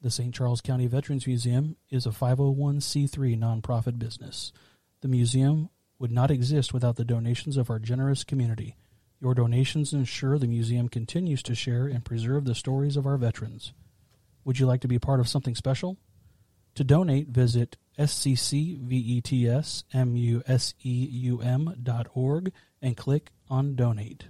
The St. Charles County Veterans Museum is a 501c3 nonprofit business. The museum would not exist without the donations of our generous community. Your donations ensure the museum continues to share and preserve the stories of our veterans. Would you like to be part of something special? To donate, visit sccvetsmuseum.org and click on Donate.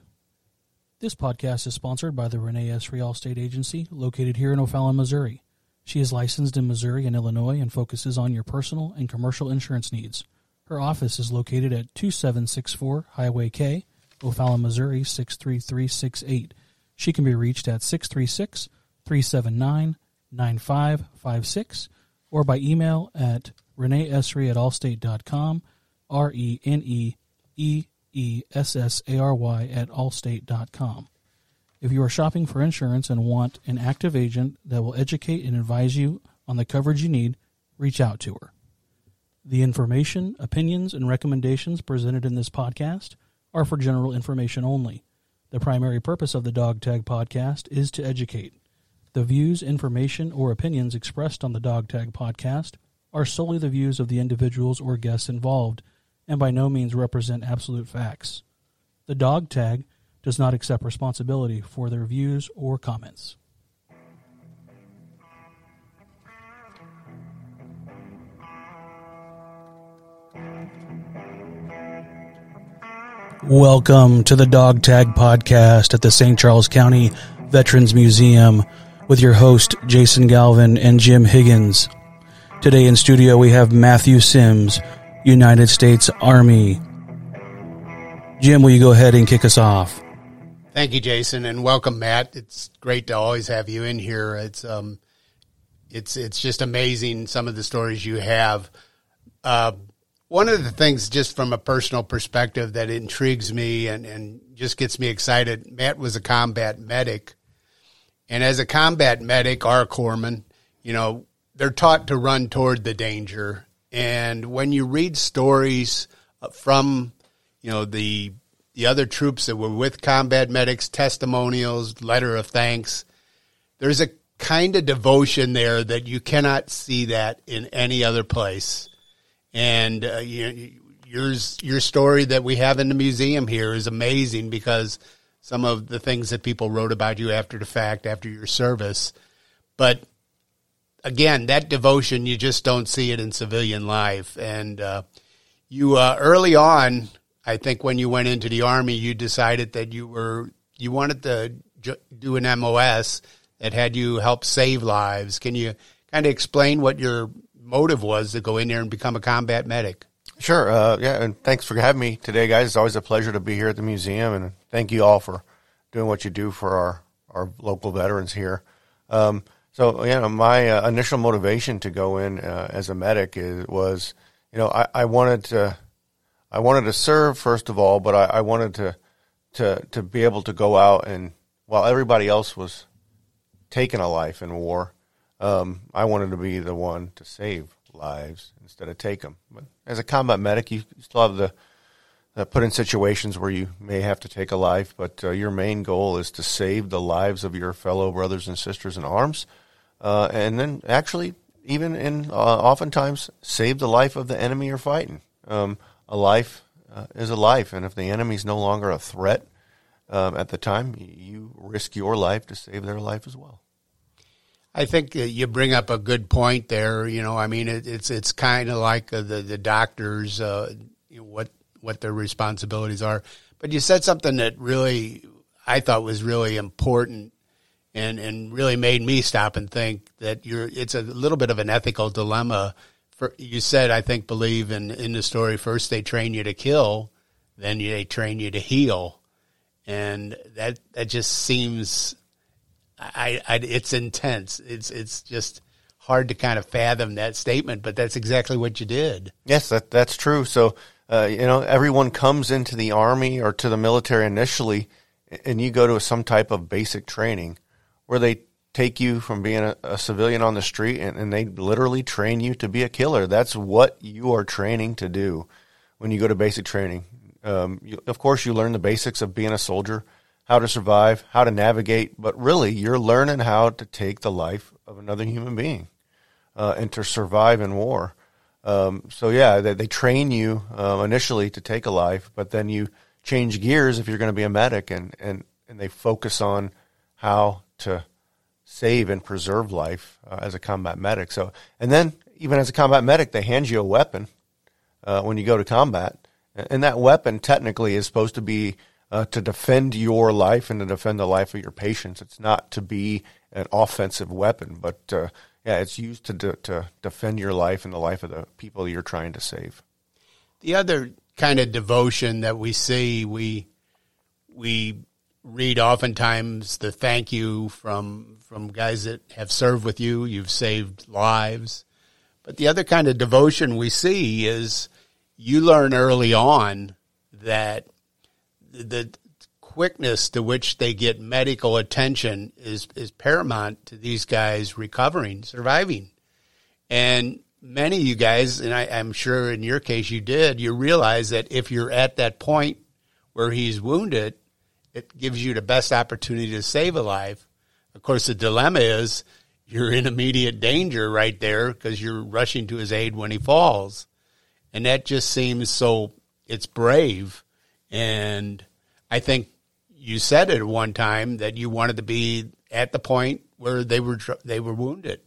This podcast is sponsored by the Renee Essary Allstate Agency, located here in O'Fallon, Missouri. She is licensed in Missouri and Illinois and focuses on your personal and commercial insurance needs. Her office is located at 2764 Highway K, O'Fallon, Missouri 63368. She can be reached at 636 379 9556 or by email at reneeesry at allstate.com, R E N E E E S S A R Y at allstate.com. If you are shopping for insurance and want an active agent that will educate and advise you on the coverage you need, reach out to her. The information, opinions, and recommendations presented in this podcast are for general information only. The primary purpose of the Dog Tag podcast is to educate. The views, information, or opinions expressed on the Dog Tag podcast are solely the views of the individuals or guests involved and by no means represent absolute facts. The Dog Tag does not accept responsibility for their views or comments. Welcome to the Dog Tag Podcast at the St. Charles County Veterans Museum with your host, Jason Galvin and Jim Higgins. Today in studio, we have Matthew Sims, United States Army. Jim, will you go ahead and kick us off? Thank you, Jason, and welcome, Matt. It's great to always have you in here. It's um, it's it's just amazing some of the stories you have. Uh, one of the things, just from a personal perspective, that intrigues me and, and just gets me excited. Matt was a combat medic, and as a combat medic, our corpsman, you know, they're taught to run toward the danger. And when you read stories from, you know, the the other troops that were with combat medics, testimonials, letter of thanks, there's a kind of devotion there that you cannot see that in any other place. And uh, you, yours, your story that we have in the museum here is amazing because some of the things that people wrote about you after the fact, after your service. But again, that devotion, you just don't see it in civilian life. And uh, you, uh, early on, I think when you went into the Army, you decided that you were, you wanted to do an MOS that had you help save lives. Can you kind of explain what your motive was to go in there and become a combat medic? Sure. Uh, yeah, and thanks for having me today, guys. It's always a pleasure to be here at the museum, and thank you all for doing what you do for our our local veterans here. Um, so, you know, my uh, initial motivation to go in uh, as a medic is, was, you know, I, I, wanted to, I wanted to serve first of all, but I, I wanted to, to, to be able to go out and while everybody else was taking a life in war, um, I wanted to be the one to save lives instead of take them. But as a combat medic, you still have the uh, put in situations where you may have to take a life, but uh, your main goal is to save the lives of your fellow brothers and sisters in arms, uh, and then actually even in uh, oftentimes save the life of the enemy you're fighting. Um, a life uh, is a life, and if the enemy is no longer a threat um, at the time, you risk your life to save their life as well. I think you bring up a good point there. You know, I mean, it, it's it's kind of like the the doctors, uh, you know, what what their responsibilities are. But you said something that really I thought was really important, and and really made me stop and think that you're. It's a little bit of an ethical dilemma. For you said, I think, believe in in the story. First, they train you to kill, then they train you to heal, and that that just seems I, I, it's intense. It's it's just hard to kind of fathom that statement, but that's exactly what you did. Yes, that that's true. So, uh, you know, everyone comes into the army or to the military initially, and you go to some type of basic training where they take you from being a, a civilian on the street and, and, they literally train you to be a killer. That's what you are training to do when you go to basic training. Um, you, of course, you learn the basics of being a soldier how to survive, how to navigate, but really you're learning how to take the life of another human being uh, and to survive in war. Um, so yeah, they, they train you um, initially to take a life, but then you change gears if you're going to be a medic, and and and they focus on how to save and preserve life uh, as a combat medic. So and then even as a combat medic, they hand you a weapon uh, when you go to combat, and that weapon technically is supposed to be uh, to defend your life and to defend the life of your patients. It's not to be an offensive weapon, but uh, yeah, it's used to de- to defend your life and the life of the people you're trying to save. The other kind of devotion that we see, we we read oftentimes the thank you from from guys that have served with you. You've saved lives, but the other kind of devotion we see is you learn early on that the quickness to which they get medical attention is is paramount to these guys recovering, surviving. And many of you guys, and I, am sure in your case you did, you realize that if you're at that point where he's wounded, it gives you the best opportunity to save a life. Of course, the dilemma is you're in immediate danger right there because you're rushing to his aid when he falls. And that just seems so, it's brave. And I think you said it one time that you wanted to be at the point where they were they were wounded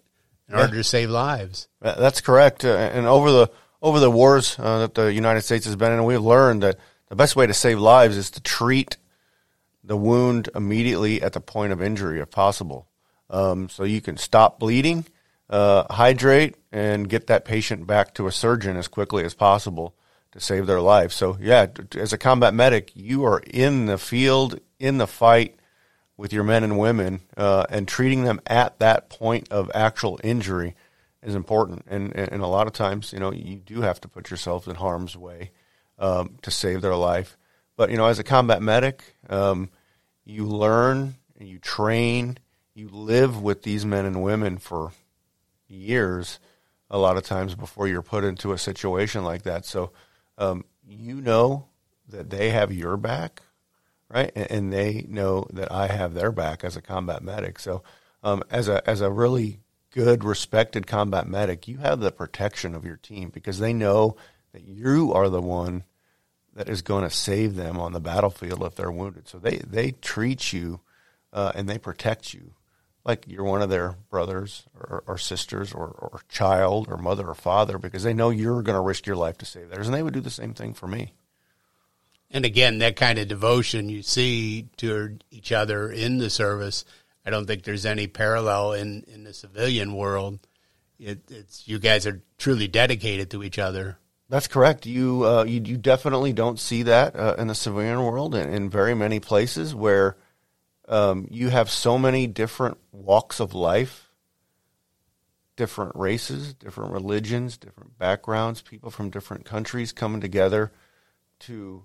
in yeah. order to save lives. That's correct. Uh, and over the over the wars uh, that the United States has been in, we've learned that the best way to save lives is to treat the wound immediately at the point of injury, if possible. Um, so you can stop bleeding, uh, hydrate, and get that patient back to a surgeon as quickly as possible to save their life. So yeah, as a combat medic, you are in the field, in the fight with your men and women, uh, and treating them at that point of actual injury is important. And, and a lot of times, you know, you do have to put yourself in harm's way um, to save their life. But you know, as a combat medic, um, you learn and you train, you live with these men and women for years. A lot of times before you're put into a situation like that. So um, you know that they have your back, right? And, and, they know that I have their back as a combat medic. So, um, as a as a really good, respected combat medic, you have the protection of your team because they know that you are the one that is going to save them on the battlefield if they're wounded. So they they treat you uh, and they protect you like you're one of their brothers or, or sisters or, or child or mother or father because they know you're going to risk your life to save theirs, and they would do the same thing for me. And again, that kind of devotion you see to each other in the service, I don't think there's any parallel in, in the civilian world. It, it's you guys are truly dedicated to each other. That's correct. You uh, you, you definitely don't see that uh, in the civilian world, and in very many places where um, you have so many different walks of life, different races, different religions, different backgrounds, people from different countries coming together to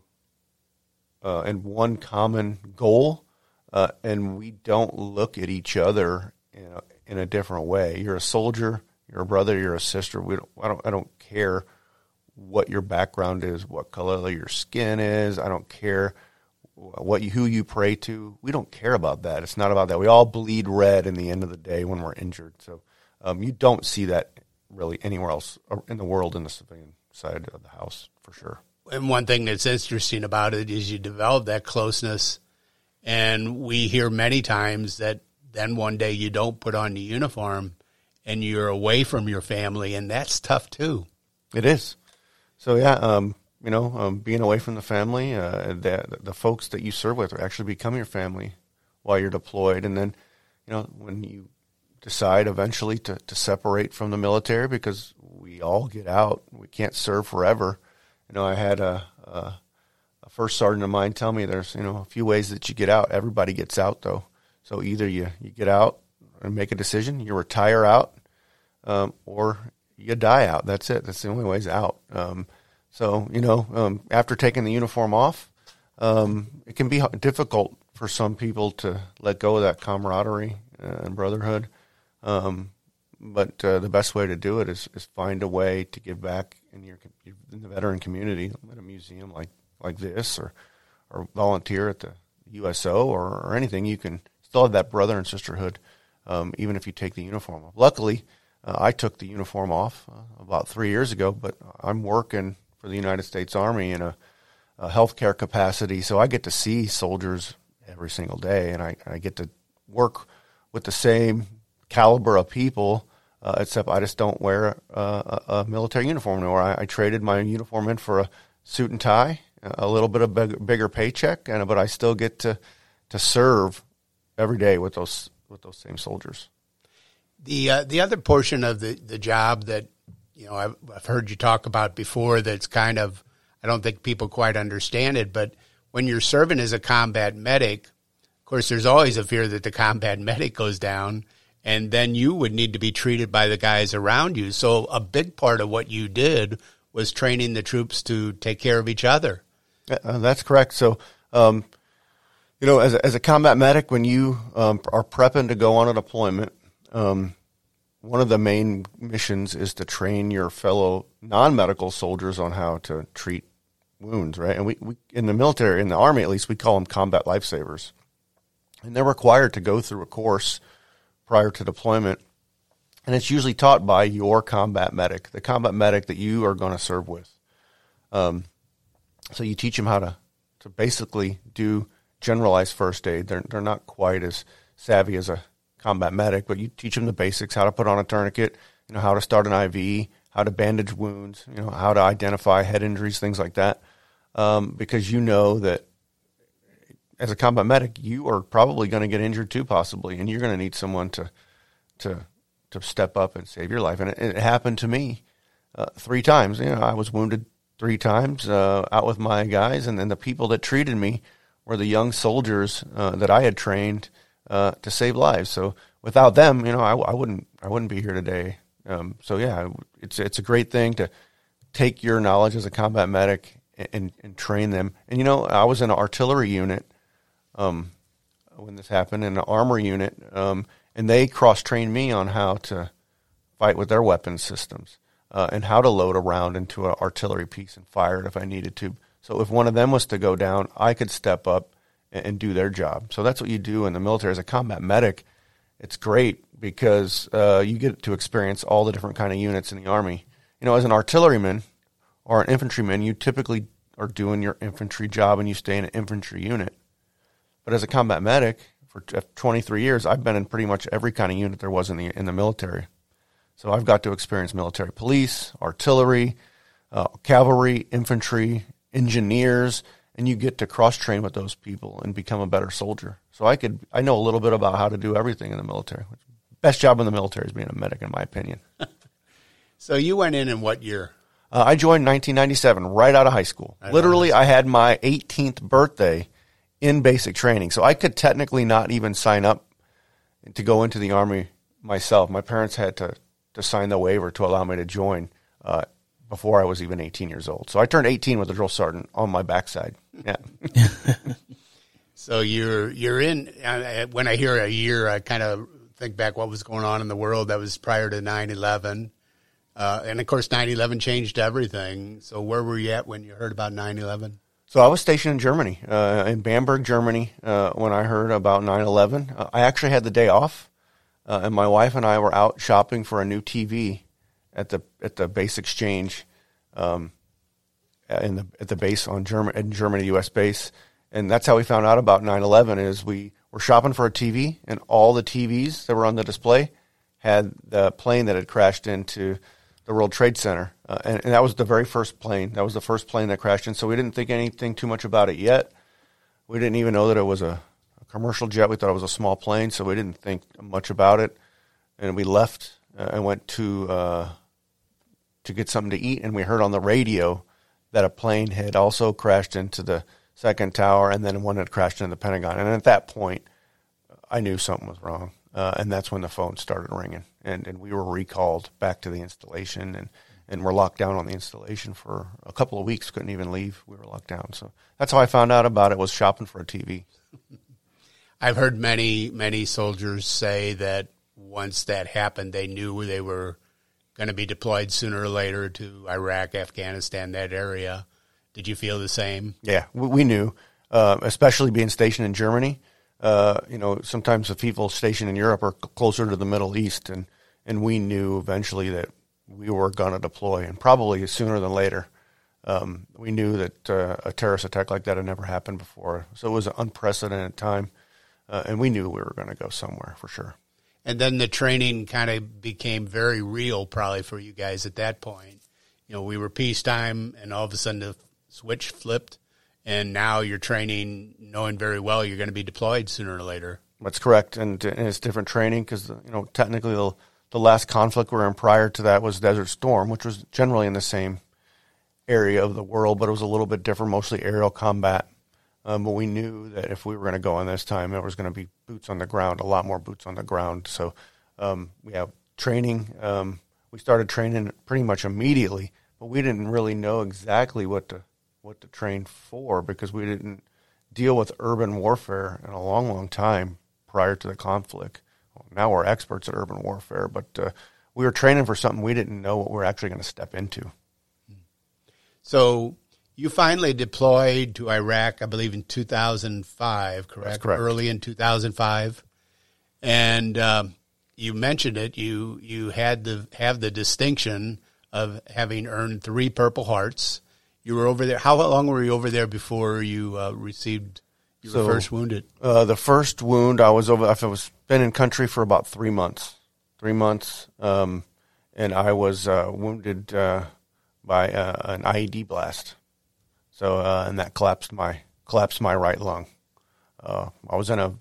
uh, in one common goal, uh, and we don't look at each other in a, in a different way. You're a soldier, you're a brother, you're a sister. We don't, I don't, I don't care what your background is, what color your skin is. I don't care what you, who you pray to. We don't care about that. It's not about that. We all bleed red in the end of the day when we're injured. So um, you don't see that really anywhere else in the world in the civilian side of the house for sure. And one thing that's interesting about it is you develop that closeness, and we hear many times that then one day you don't put on the uniform and you're away from your family, and that's tough too. It is. So yeah, um, you know, um, being away from the family, uh, the, the folks that you serve with are actually become your family while you're deployed. And then, you know, when you decide eventually to, to separate from the military because we all get out, we can't serve forever. You know, I had a, a, a first sergeant of mine tell me there's, you know, a few ways that you get out. Everybody gets out though. So either you, you get out and make a decision, you retire out, um, or you die out. That's it. That's the only ways out. Um, so, you know, um, after taking the uniform off, um, it can be difficult for some people to let go of that camaraderie and brotherhood. Um, but uh, the best way to do it is, is find a way to give back in your in the veteran community at a museum like like this, or or volunteer at the USO or, or anything, you can still have that brother and sisterhood, um, even if you take the uniform off. Luckily, uh, I took the uniform off uh, about three years ago, but I'm working for the United States Army in a, a healthcare capacity, so I get to see soldiers every single day, and I, I get to work with the same caliber of people. Uh, except I just don't wear a, a, military uniform anymore. I, I, traded my uniform in for a suit and tie, a little bit of big, bigger paycheck, and but I still get to to serve every day with those with those same soldiers. The uh, the other portion of the, the job that you know I've, I've heard you talk about before that's kind of I don't think people quite understand it, but when you're serving as a combat medic, of course, there's always a fear that the combat medic goes down, and then you would need to be treated by the guys around you. So a big part of what you did was training the troops to take care of each other. Uh, that's correct. So, um, you know, as a, as a combat medic, when you um, are prepping to go on a deployment, um, one of the main missions is to train your fellow non-medical soldiers on how to treat wounds, right? And we, we in the military, in the army at least, we call them combat lifesavers, and they're required to go through a course prior to deployment and it's usually taught by your combat medic, the combat medic that you are going to serve with. Um, so you teach them how to to basically do generalized first aid. They're they're not quite as savvy as a combat medic, but you teach them the basics: how to put on a tourniquet, you know, how to start an IV, how to bandage wounds, you know, how to identify head injuries, things like that. Um, because you know that as a combat medic, you are probably going to get injured too, possibly, and you're going to need someone to to to step up and save your life. And it, it happened to me uh, three times. You know, I was wounded three times uh, out with my guys, and then the people that treated me were the young soldiers uh, that I had trained uh, to save lives. So without them, you know, I, I wouldn't I wouldn't be here today. Um, so yeah, it's it's a great thing to take your knowledge as a combat medic and, and, train them. And you know, I was in an artillery unit um, when this happened, in an armor unit. Um, and they cross trained me on how to fight with their weapon systems uh, and how to load a round into an artillery piece and fire it if I needed to. So if one of them was to go down, I could step up and, and do their job. So that's what you do in the military as a combat medic. It's great because uh, you get to experience all the different kind of units in the army. You know, as an artilleryman or an infantryman, you typically are doing your infantry job and you stay in an infantry unit. But as a combat medic, for 23 years, I've been in pretty much every kind of unit there was in the in the military. So I've got to experience military police, artillery, uh, cavalry, infantry, engineers, and you get to cross train with those people and become a better soldier. So I could I know a little bit about how to do everything in the military. Best job in the military is being a medic, in my opinion. so you went in in what year? Uh, I joined 1997, right out of high school. Literally, I had my 18th birthday in basic training. So I could technically not even sign up to go into the army myself. My parents had to, to sign the waiver to allow me to join uh, before I was even 18 years old. So I turned 18 with a drill sergeant on my backside. Yeah. so you're you're in. Uh, when I hear a year, I kind of think back what was going on in the world that was prior to 9/11. Uh, and of course, 9/11 changed everything. So where were you at when you heard about 9/11? So I was stationed in Germany, uh, in Bamberg, Germany, uh, when I heard about 9/11. Uh, I actually had the day off, uh, and my wife and I were out shopping for a new TV at the at the base exchange, um, in the at the base on German in Germany U.S. base, and that's how we found out about 9/11. Is we were shopping for a TV, and all the TVs that were on the display had the plane that had crashed into the World Trade Center, uh, and, and, that was the very first plane. That was the first plane that crashed in. So we didn't think anything too much about it yet. We didn't even know that it was a, a commercial jet. We thought it was a small plane, so we didn't think much about it. And we left uh, and went to uh, to get something to eat, and we heard on the radio that a plane had also crashed into the second tower, and then one had crashed into the Pentagon. And at that point, I knew something was wrong, uh, and that's when the phone started ringing and, and we were recalled back to the installation and, and were locked down on the installation for a couple of weeks. Couldn't even leave. We were locked down. So that's how I found out about it. Was shopping for a TV. I've heard many many soldiers say that once that happened, they knew they were going to be deployed sooner or later to Iraq, Afghanistan, that area. Did you feel the same? Yeah, we knew. uh, especially being stationed in Germany. Uh, you know, sometimes the people stationed in Europe are closer to the Middle East, and and we knew eventually that we were going to deploy, and probably sooner than later. Um, we knew that uh, a terrorist attack like that had never happened before, so it was an unprecedented time, uh, and we knew we were going to go somewhere for sure. And then the training kind of became very real, probably for you guys at that point. You know, we were peacetime, and all of a sudden the switch flipped, and now you're training, knowing very well you're going to be deployed sooner or later. That's correct, and, and it's different training because you know technically the, the last conflict we are in prior to that was Desert Storm, which was generally in the same area of the world, but it was a little bit different, mostly aerial combat. Um, but we knew that if we were going to go on this time, there was going to be boots on the ground, a lot more boots on the ground. So um, we have training. Um, we started training pretty much immediately, but we didn't really know exactly what to what to train for because we didn't deal with urban warfare in a long, long time prior to the conflict. Well, now we're experts at urban warfare, but uh, we were training for something we didn't know what we are actually going to step into. So you finally deployed to Iraq, I believe, in 2005, correct? correct. Early in 2005, and um, you mentioned it. You you had the have the distinction of having earned three Purple Hearts. You were over there. How long were you over there before you uh, received your So, first wounded? Uh, the first wound, I was over. I was been in country for about three months. Three months, um, and I was uh, wounded uh, by uh, an IED blast. So, uh, and that collapsed my collapsed my right lung. Uh, I was in a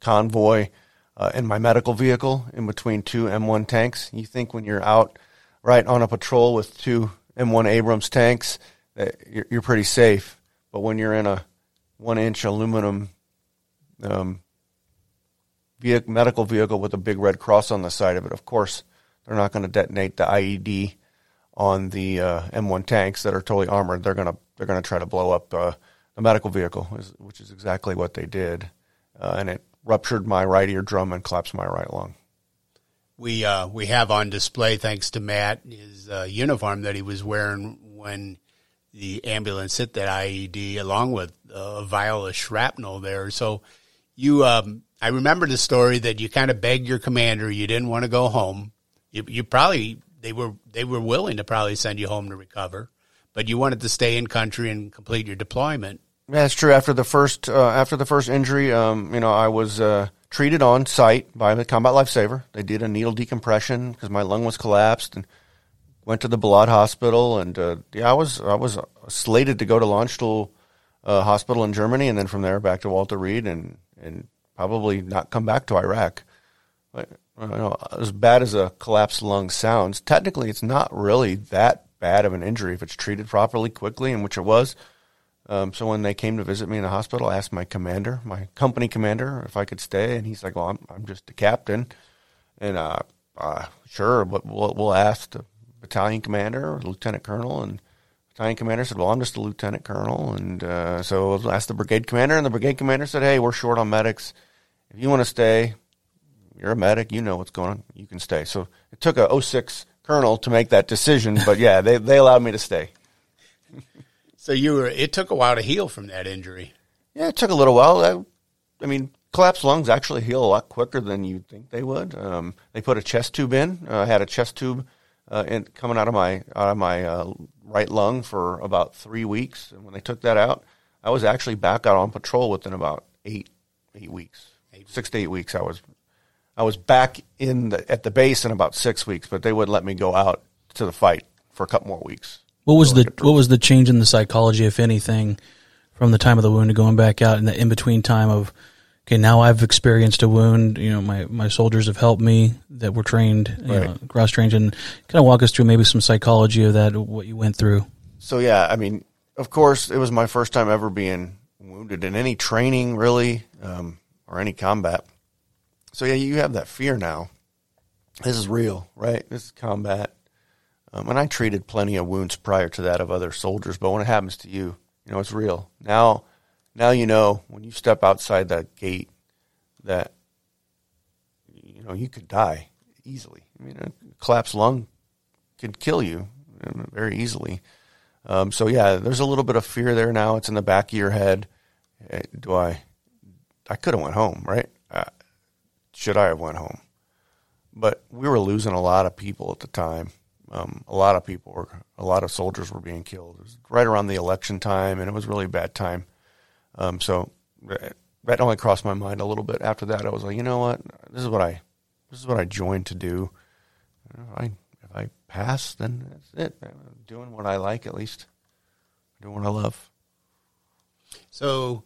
convoy uh, in my medical vehicle in between two M1 tanks. You think when you're out right on a patrol with two M1 Abrams tanks that you're, you're pretty safe, but when you're in a one inch aluminum um, vehicle, medical vehicle with a big red cross on the side of it. Of course, they're not going to detonate the IED on the uh, M1 tanks that are totally armored. They're to they're to try to blow up uh, the medical vehicle, which is exactly what they did, uh, and it ruptured my right eardrum and collapsed my right lung. We uh, we have on display, thanks to Matt, his uh, uniform that he was wearing when the ambulance hit that IED, along with a vial of shrapnel there. So you, um, I remember the story that you kind of begged your commander you didn't want to go home. You, you probably they were they were willing to probably send you home to recover, but you wanted to stay in country and complete your deployment. That's true. After the first uh, after the first injury, um, you know, I was uh, treated on site by the combat lifesaver. They did a needle decompression because my lung was collapsed, and went to the Balad Hospital. And uh, yeah, I was I was slated to go to Landstuhl uh, Hospital in Germany, and then from there back to Walter Reed, and and probably not come back to Iraq. But, you know, as bad as a collapsed lung sounds, technically it's not really that bad of an injury if it's treated properly, quickly, and which it was. Um, so when they came to visit me in the hospital, I asked my commander, my company commander, if I could stay, and he's like, "Well, I'm I'm just a captain," and uh, uh sure, but we'll we'll ask the battalion commander, lieutenant colonel, and battalion commander said, "Well, I'm just a lieutenant colonel," and uh, so we'll ask the brigade commander, and the brigade commander said, "Hey, we're short on medics. If you want to stay, you're a medic. You know what's going on. You can stay." So it took a 06 colonel to make that decision, but yeah, they they allowed me to stay. So you were. It took a while to heal from that injury. Yeah, it took a little while. I, I mean, collapsed lungs actually heal a lot quicker than you'd think they would. Um, they put a chest tube in. Uh, I had a chest tube uh, in, coming out of my out of my uh, right lung for about three weeks, and when they took that out, I was actually back out on patrol within about eight eight weeks, eight, six to eight weeks. I was I was back in the, at the base in about six weeks, but they wouldn't let me go out to the fight for a couple more weeks. What was the what was the change in the psychology, if anything, from the time of the wound to going back out in the in between time of okay, now I've experienced a wound. You know, my my soldiers have helped me that were trained, Right. cross trained, and kind of walk us through maybe some psychology of that, what you went through. So yeah, I mean, of course, it was my first time ever being wounded in any training, really, um, or any combat. So yeah, you have that fear now. This is real, right? This is combat. Um, and I treated plenty of wounds prior to that of other soldiers, but when it happens to you, you know it's real. Now, now you know when you step outside that gate that you know you could die easily. I mean, a collapsed lung could kill you very easily. Um, so yeah, there's a little bit of fear there now. It's in the back of your head. eh, do I? I could have went home, right? Uh, should I have went home? But we were losing a lot of people at the time. Um, a lot of people were, a lot of soldiers were being killed. It was right around the election time, and it was really a bad time. Um, so that, that only crossed my mind a little bit. After that, I was like, you know what? This is what I, this is what I joined to do. If I, if I pass, then that's it. I'm doing what I like, at least. Doing what I love. So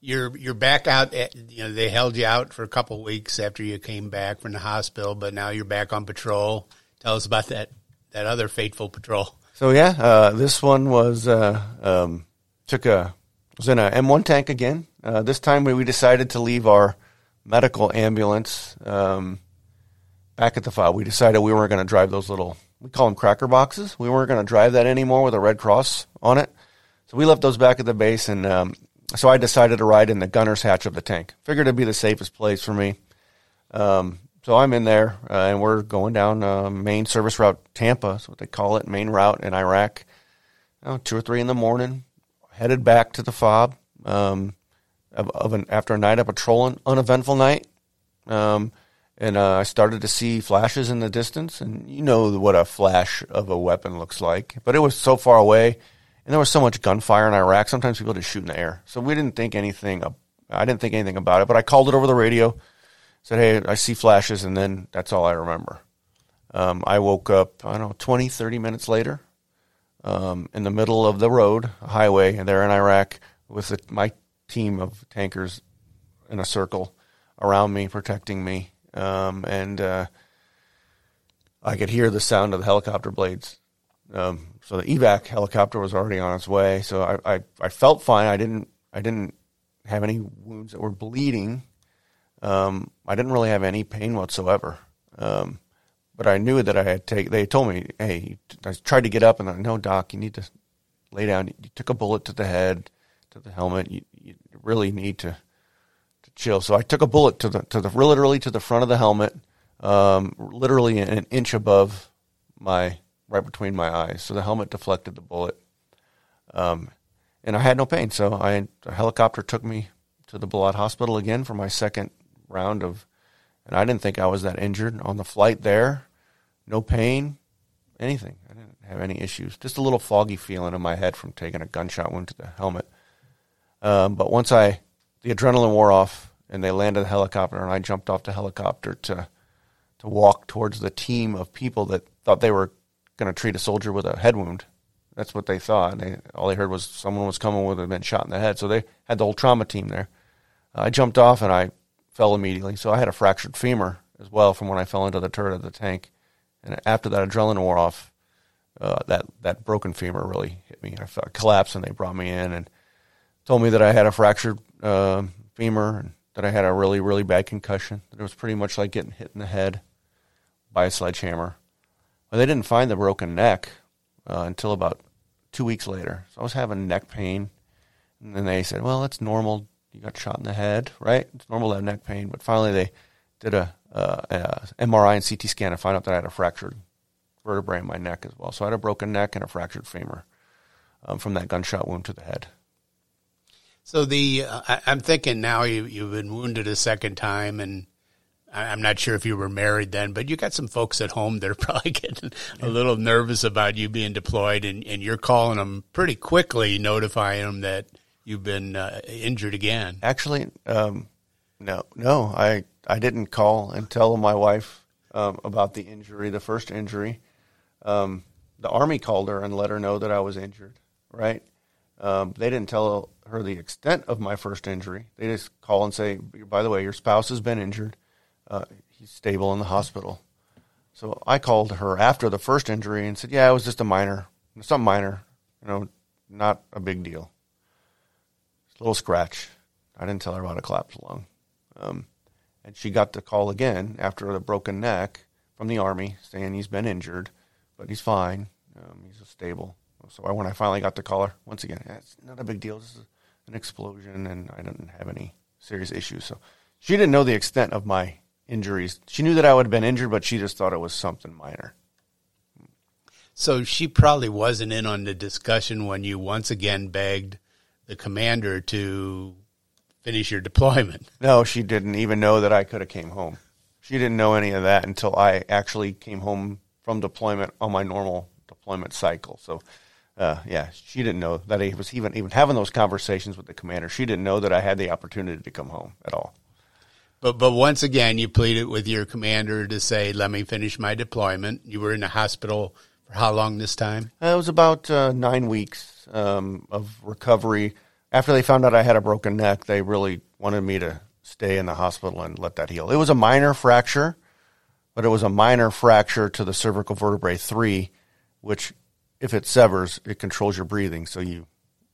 you're you're back out. At, you know they held you out for a couple weeks after you came back from the hospital, but now you're back on patrol. Tell us about that that other fateful patrol. So yeah, uh, this one was uh, um, took a was in a M1 tank again. Uh, this time we, we decided to leave our medical ambulance um, back at the file. We decided we weren't going to drive those little we call them cracker boxes. We weren't going to drive that anymore with a red cross on it. So we left those back at the base, and um, so I decided to ride in the gunner's hatch of the tank. Figured it'd be the safest place for me. Um, so I'm in there, uh, and we're going down uh, main service route Tampa, that's what they call it, main route in Iraq. Know, two or three in the morning, headed back to the fob um, of, of, an after a night of patrolling, uneventful night. Um, and uh, I started to see flashes in the distance, and you know what a flash of a weapon looks like. But it was so far away, and there was so much gunfire in Iraq. Sometimes people just shoot in the air, so we didn't think anything. I didn't think anything about it, but I called it over the radio, said, "Hey, I see flashes," and then that's all I remember. Um, I woke up, I don't know, 20, 30 minutes later, um, in the middle of the road, highway, and there in Iraq with the, my team of tankers in a circle around me, protecting me, um, and uh, I could hear the sound of the helicopter blades um, so the evac helicopter was already on its way. So I, I, I, felt fine. I didn't I didn't have any wounds that were bleeding. Um, I didn't really have any pain whatsoever. Um, but I knew that I had take. They told me, "Hey," I tried to get up, and I no, doc, you need to lay down. You took a bullet to the head, to the helmet. You, you really need to to chill. So I took a bullet to the to the literally to the front of the helmet, um, literally an inch above my right between my eyes. So the helmet deflected the bullet. Um, and I had no pain. So I, a helicopter took me to the Balad Hospital again for my second round of, and I didn't think I was that injured on the flight there. No pain, anything. I didn't have any issues. Just a little foggy feeling in my head from taking a gunshot wound to the helmet. Um, but once I, the adrenaline wore off and they landed the helicopter and I jumped off the helicopter to, to walk towards the team of people that thought they were going to treat a soldier with a head wound. That's what they thought. They all they heard was someone was coming with had been shot in the head. So they had the whole trauma team there. Uh, I jumped off and I fell immediately. So I had a fractured femur as well from when I fell into the turret of the tank. And after that adrenaline wore off, uh, that that broken femur really hit me. I felt, collapsed, and they brought me in and told me that I had a fractured uh, femur and that I had a really really bad concussion. It was pretty much like getting hit in the head by a sledgehammer. Well, they didn't find the broken neck uh, until about two weeks later. So I was having neck pain. And then they said, well, it's normal. You got shot in the head, right? It's normal to have neck pain. But finally, they did a, uh, a MRI and CT scan and found out that I had a fractured vertebrae in my neck as well. So I had a broken neck and a fractured femur um, from that gunshot wound to the head. So the uh, I, am thinking now you you've been wounded a second time, and I'm not sure if you were married then, but you got some folks at home that are probably getting a little nervous about you being deployed, and, and you're calling them pretty quickly, notifying them that you've been uh, injured again. Actually, um, no, no, I I didn't call and tell my wife um, about the injury, the first injury. Um, the army called her and let her know that I was injured. Right? Um, they didn't tell her the extent of my first injury. They just call and say, "By the way, your spouse has been injured." Uh, he's stable in the hospital. So I called her after the first injury and said, "Yeah, it was just a minor, something minor, you know, not a big deal, It's a little scratch." I didn't tell her about a collapsed lung. Um, and she got the call again after the broken neck from the army saying he's been injured, but he's fine. Um, he's stable. So when I finally got to call her, once again, it's not a big deal. This is an explosion, and I didn't have any serious issues. So she didn't know the extent of my injuries. She knew that I would have been injured, but she just thought it was something minor. So she probably wasn't in on the discussion when you once again begged the commander to finish your deployment. No, she didn't even know that I could have came home. She didn't know any of that until I actually came home from deployment on my normal deployment cycle. So, uh, yeah, she didn't know that I was even even having those conversations with the commander. She didn't know that I had the opportunity to come home at all. But but once again, you pleaded with your commander to say, "Let me finish my deployment." You were in the hospital for how long this time? Uh, it was about uh, nine weeks um, of recovery. After they found out I had a broken neck, they really wanted me to stay in the hospital and let that heal. It was a minor fracture, but it was a minor fracture to the cervical vertebrae three, which, if it severs, it controls your breathing, so you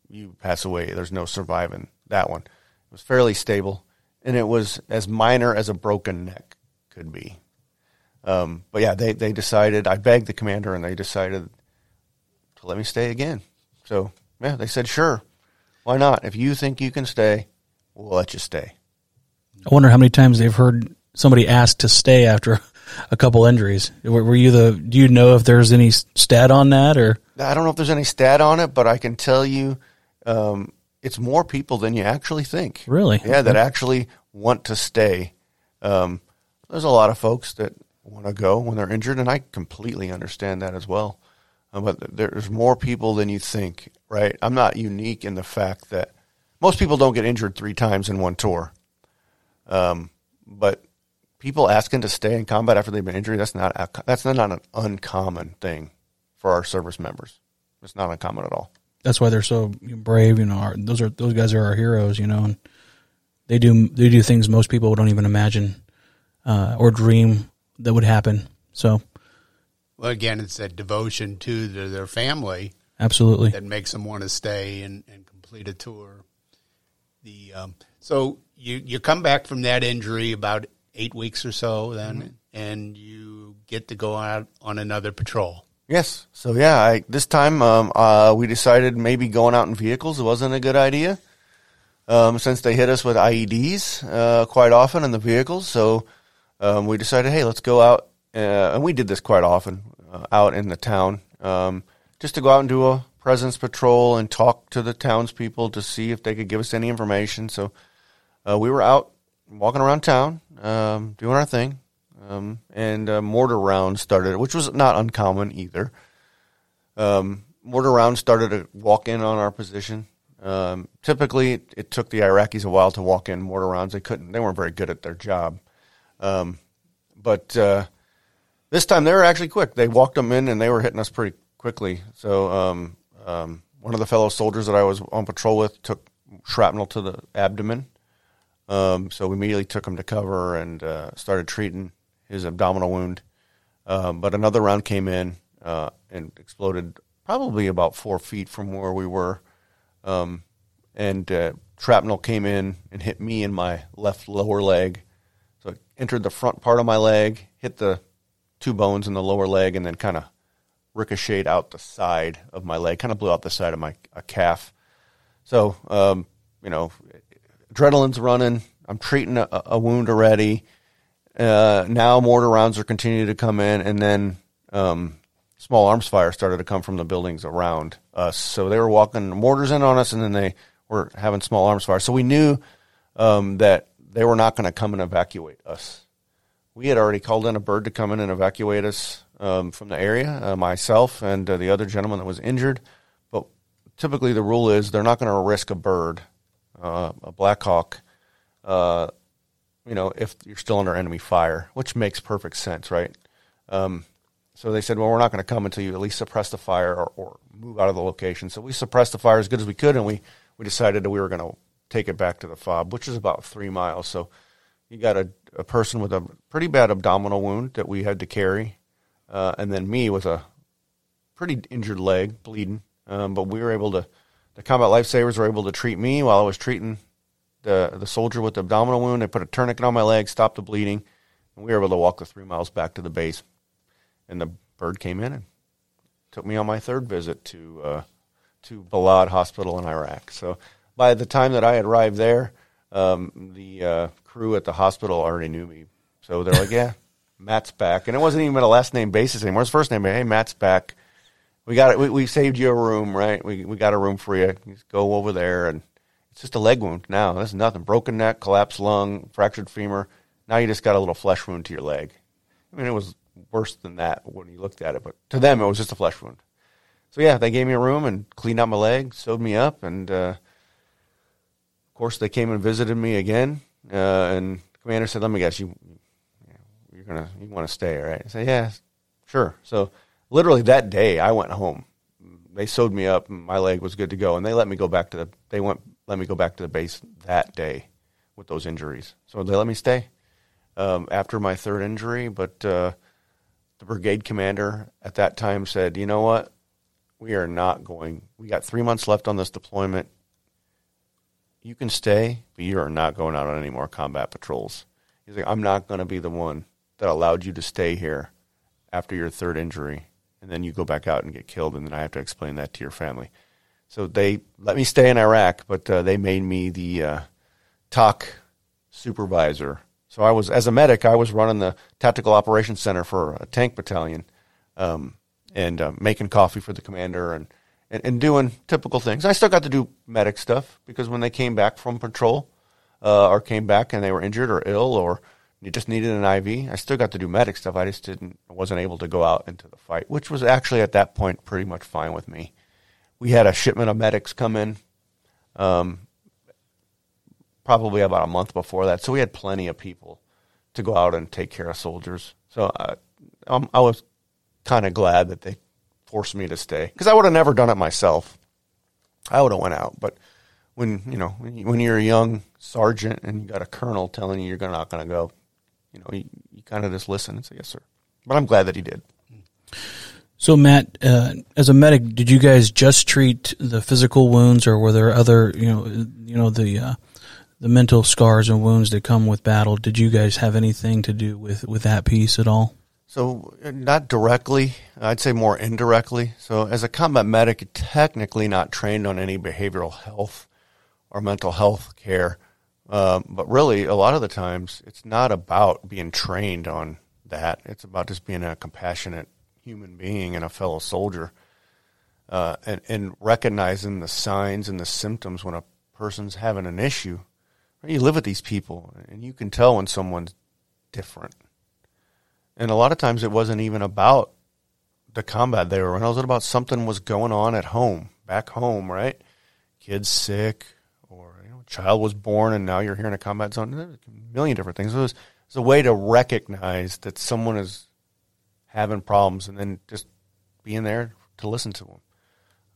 you pass away. There's no surviving that one. It was fairly stable, and it was as minor as a broken neck could be. Um, but yeah, they, they decided, I begged the commander and they decided to let me stay again. So yeah, they said, sure, why not? If you think you can stay, we'll let you stay. I wonder how many times they've heard somebody ask to stay after a couple injuries. Were, were you the, do you know if there's any stat on that or? I don't know if there's any stat on it, but I can tell you, um, it's more people than you actually think. Really? Yeah, that actually want to stay. Um, there's a lot of folks that want to go when they're injured, and I completely understand that as well. Um, but there's more people than you think, right? I'm not unique in the fact that most people don't get injured three times in one tour. Um, but people asking to stay in combat after they've been injured, that's not that's not an uncommon thing for our service members. It's not uncommon at all. That's why they're so brave. You know, our, those are those guys are our heroes. You know, and they do they do things most people don't even imagine uh, or dream that would happen. So, well, again, it's that devotion to the, their family, absolutely, that makes them want to stay and, and complete a tour. The um, so you you come back from that injury about eight weeks or so, then, mm-hmm. and you get to go out on another patrol. Yes. So yeah, I, this time um, uh, we decided maybe going out in vehicles wasn't a good idea. Um, since they hit us with IEDs uh, quite often in the vehicles, so um, we decided, hey, let's go out, uh, and we did this quite often uh, out in the town, um, just to go out and do a presence patrol and talk to the townspeople to see if they could give us any information. So uh, we were out walking around town, um, doing our thing, um, and uh, mortar rounds started, which was not uncommon either. Um, mortar rounds started to walk in on our position. Um, typically, it, took the Iraqis a while to walk in mortar rounds. They couldn't. They weren't very good at their job. Um, but uh, this time they were actually quick. They walked them in and they were hitting us pretty quickly. So um, um, one of the fellow soldiers that I was on patrol with took shrapnel to the abdomen. Um, so we immediately took him to cover and uh, started treating his abdominal wound. Um, but another round came in uh, and exploded probably about four feet from where we were. Um, and uh, shrapnel came in and hit me in my left lower leg So it entered the front part of my leg, hit the two bones in the lower leg, and then kind of ricocheted out the side of my leg, kind of blew out the side of my calf. So, um, you know, adrenaline's running. I'm treating a, a wound already. Uh, now mortar rounds are continuing to come in, and then um, small arms fire started to come from the buildings around us. So they were walking mortars in on us, and then they were having small arms fire. So we knew um, that they were not going to come and evacuate us. We had already called in a bird to come in and evacuate us um, from the area, uh, myself and uh, the other gentleman that was injured. But typically, the rule is they're not going to risk a bird, uh, a Black Hawk, uh, you know, if you're still under enemy fire, which makes perfect sense, right? Um, so they said, well, we're not going to come until you at least suppress the fire or, or, move out of the location. So we suppressed the fire as good as we could, and we, we decided that we were going to take it back to the fob, which is about three miles. So you got a, a person with a pretty bad abdominal wound that we had to carry, uh, and then me with a pretty injured leg, bleeding. Um, but we were able to, the combat lifesavers were able to treat me while I was treating the the soldier with the abdominal wound. They put a tourniquet on my leg, stopped the bleeding, and we were able to walk the three miles back to the base. And the bird came in and took me on my third visit to uh, to Balad Hospital in Iraq. So by the time that I arrived there, um, the uh, crew at the hospital already knew me. So they're like, yeah, Matt's back. And it wasn't even a last name basis anymore. His first name, hey, Matt's back. We got it. We, we saved you a room, right? We, we got a room for you. Just go over there. And It's just a leg wound now. That's nothing. Broken neck, collapsed lung, fractured femur. Now you just got a little flesh wound to your leg. I mean, it was worse than that when you looked at it, but to them, it was just a flesh wound. So yeah, they gave me a room and cleaned out my leg, sewed me up, and uh, of course they came and visited me again. Uh, and commander said, "Let me guess, you you're gonna you want to stay, right?" I said, "Yeah, sure." So literally that day, I went home. They sewed me up, and my leg was good to go, and they let me go back to the. They went let me go back to the base that day with those injuries. So they let me stay um, after my third injury, but uh, the brigade commander at that time said, "You know what? We are not going. We got three months left on this deployment. You can stay, but you are not going out on any more combat patrols." He's like, "I'm not going to be the one that allowed you to stay here after your third injury, and then you go back out and get killed, and then I have to explain that to your family." So they let me stay in Iraq, but uh, they made me the uh, TOC supervisor. So I was, as a medic, I was running the tactical operations center for a tank battalion, um, and uh, making coffee for the commander and, and, and doing typical things. I still got to do medic stuff because when they came back from patrol, uh, or came back and they were injured or ill or you just needed an IV, I still got to do medic stuff. I just didn't, wasn't able to go out into the fight, which was actually at that point pretty much fine with me we had a shipment of medics come in, um, probably about a month before that. So we had plenty of people to go out and take care of soldiers. So I, um, I was kind of glad that they forced me to stay because I would have never done it myself. I would have went out, but when you know when you're a young sergeant and you got a colonel telling you you're not going to go, you know you, you kind of just listen and say yes sir. But I'm glad that he did. So, Matt, uh, as a medic, did you guys just treat the physical wounds, or were there other, you know, you know the uh, the mental scars and wounds that come with battle? Did you guys have anything to do with with that piece at all? So, not directly. I'd say more indirectly. So, as a combat medic, technically not trained on any behavioral health or mental health care. Um, but really, a lot of the times, it's not about being trained on that. It's about just being a compassionate human being and a fellow soldier, uh, and, and recognizing the signs and the symptoms when a person's having an issue. You live with these people, and you can tell when someone's different. And a lot of times, it wasn't even about the combat they were in. It was about something was going on at home, back home, right? Kids sick, or you know, child was born, and now you're here in a combat zone. A million different things. It was, a way to recognize that someone is having problems and then just being there to listen to them.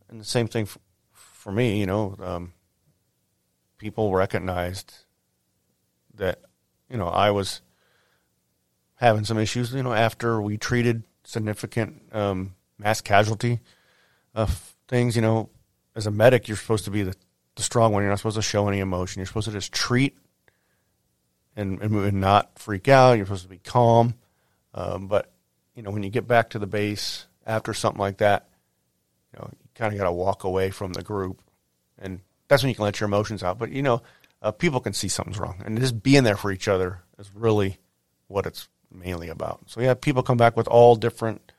And the same thing for, for me, you know, um, people recognized that, you know, I was having some issues, you know, after we treated significant um, mass casualty of things, you know, as a medic, you're supposed to be the, the strong one. You're not supposed to show any emotion. You're supposed to just treat and, and not freak out. You're supposed to be calm. Um, but you know, when you get back to the base after something like that, you know, you kind of got to walk away from the group, and that's when you can let your emotions out. But you know, uh, people can see something's wrong, and just being there for each other is really what it's mainly about. So yeah, people come back with all different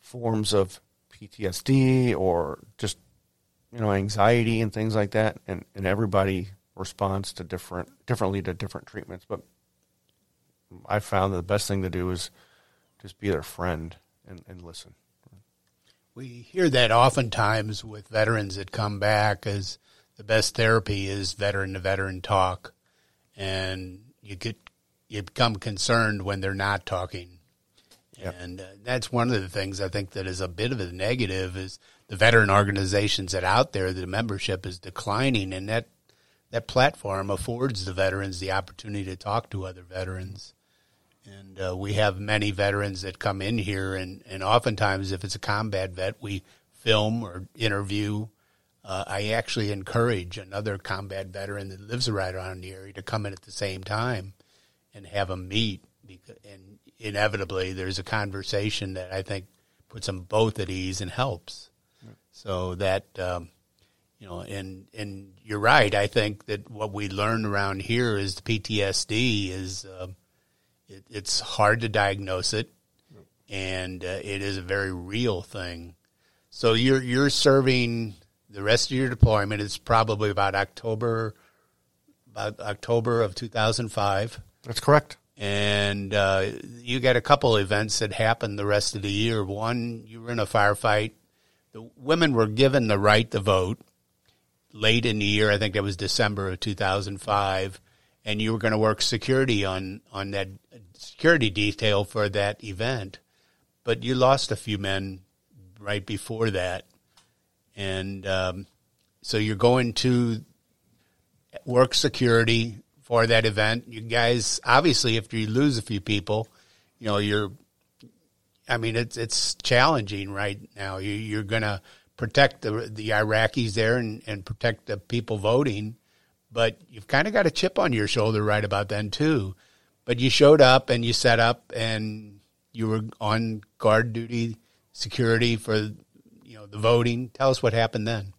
forms of PTSD or just you know anxiety and things like that, and and everybody responds to different differently to different treatments. But I found that the best thing to do is just be their friend and, and listen. We hear that oftentimes with veterans that come back as the best therapy is veteran to veteran talk, and you get you become concerned when they're not talking, yep. and uh, that's one of the things I think that is a bit of a negative is the veteran organizations that out there the membership is declining, and that that platform affords the veterans the opportunity to talk to other veterans and uh, we have many veterans that come in here, and, and oftentimes, if it's a combat vet, we film or interview. Uh, I actually encourage another combat veteran that lives right around the area to come in at the same time and have them meet. And inevitably, there's a conversation that I think puts them both at ease and helps. So that um, you know, and and you're right. I think that what we learn around here is the PTSD is. Uh, it, it's hard to diagnose it, and uh, it is a very real thing. So you're you're serving the rest of your deployment It's probably about October, about October of 2005. That's correct. And uh, you got a couple events that happened the rest of the year. One, you were in a firefight. The women were given the right to vote late in the year. I think it was December of 2005, and you were going to work security on on that security detail for that event. But you lost a few men right before that, and um, so you're going to work security for that event. You guys, obviously, if you lose a few people, you know you're. I mean, it's it's challenging right now. You, you're going to protect the the Iraqis there and, and protect the people voting, but you've kind of got a chip on your shoulder right about then too. But you showed up and you set up and you were on guard duty, security for you know the voting. Tell us what happened then.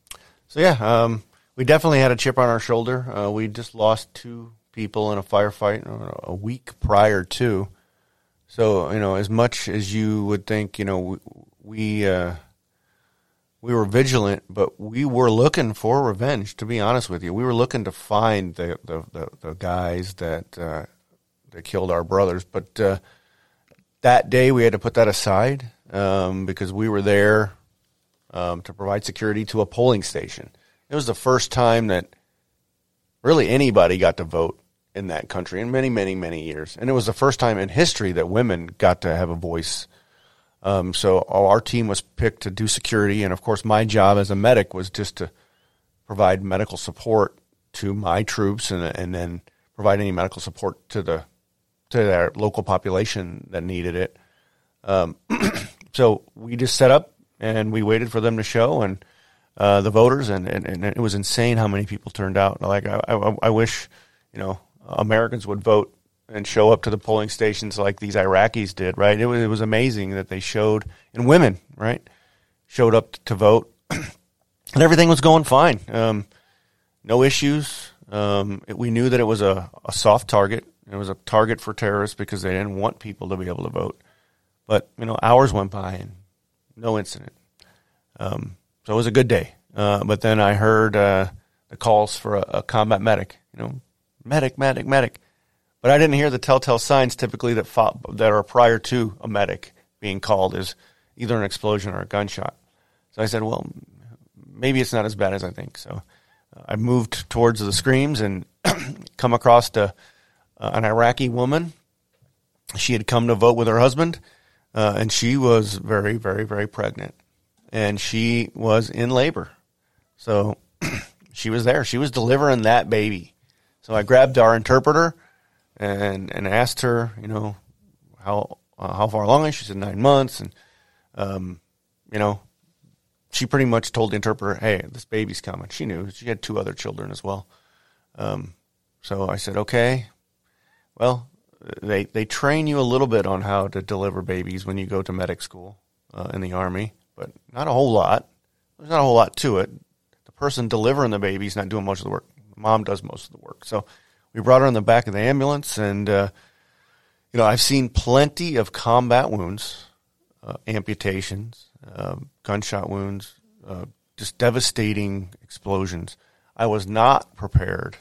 So yeah, um, we definitely had a chip on our shoulder. Uh, we just lost two people in a firefight a week prior to. So you know, as much as you would think, you know, we we, uh, we were vigilant, but we were looking for revenge. To be honest with you, we were looking to find the the, the, the guys that uh, that killed our brothers. But uh, that day, we had to put that aside um, because we were there um, to provide security to a polling station. It was the first time that really anybody got to vote in that country in many, many, many years, and it was the first time in history that women got to have a voice. Um, so our team was picked to do security, and of course, my job as a medic was just to provide medical support to my troops, and and then provide any medical support to the to their local population that needed it. Um, so we just set up and we waited for them to show and uh, the voters, and, and, and, it was insane how many people turned out. Like I, I, I wish, you know, Americans would vote and show up to the polling stations like these Iraqis did. Right? It was it was amazing that they showed, and women, right, showed up to vote, and everything was going fine. Um, no issues. Um, it, we knew that it was a, a soft target. It was a target for terrorists because they didn't want people to be able to vote. But you know, hours went by and no incident. Um, so it was a good day. Uh, but then I heard uh, the calls for a, a, combat medic. You know, medic, medic, medic. But I didn't hear the telltale signs typically that that are prior to a medic being called is either an explosion or a gunshot. So I said, well, maybe it's not as bad as I think. So uh, I moved towards the screams and come across a, uh, an Iraqi woman. She had come to vote with her husband, uh, and she was very, very, very pregnant and she was in labor. So she was there. She was delivering that baby. So I grabbed our interpreter and and asked her, you know, how uh, how far along is she? said nine months, and um, you know, she pretty much told the interpreter, "Hey, this baby's coming." She knew she had two other children as well. Um, so I said, "Okay, well." They they train you a little bit on how to deliver babies when you go to medic school uh, in the army but not a whole lot. There's not a whole lot to it. The person delivering the baby is not doing much of the work. Mom does most of the work. So we brought her in the back of the ambulance, and uh, you know I've seen plenty of combat wounds, uh, amputations, uh, gunshot wounds, uh, just devastating explosions. I was not prepared.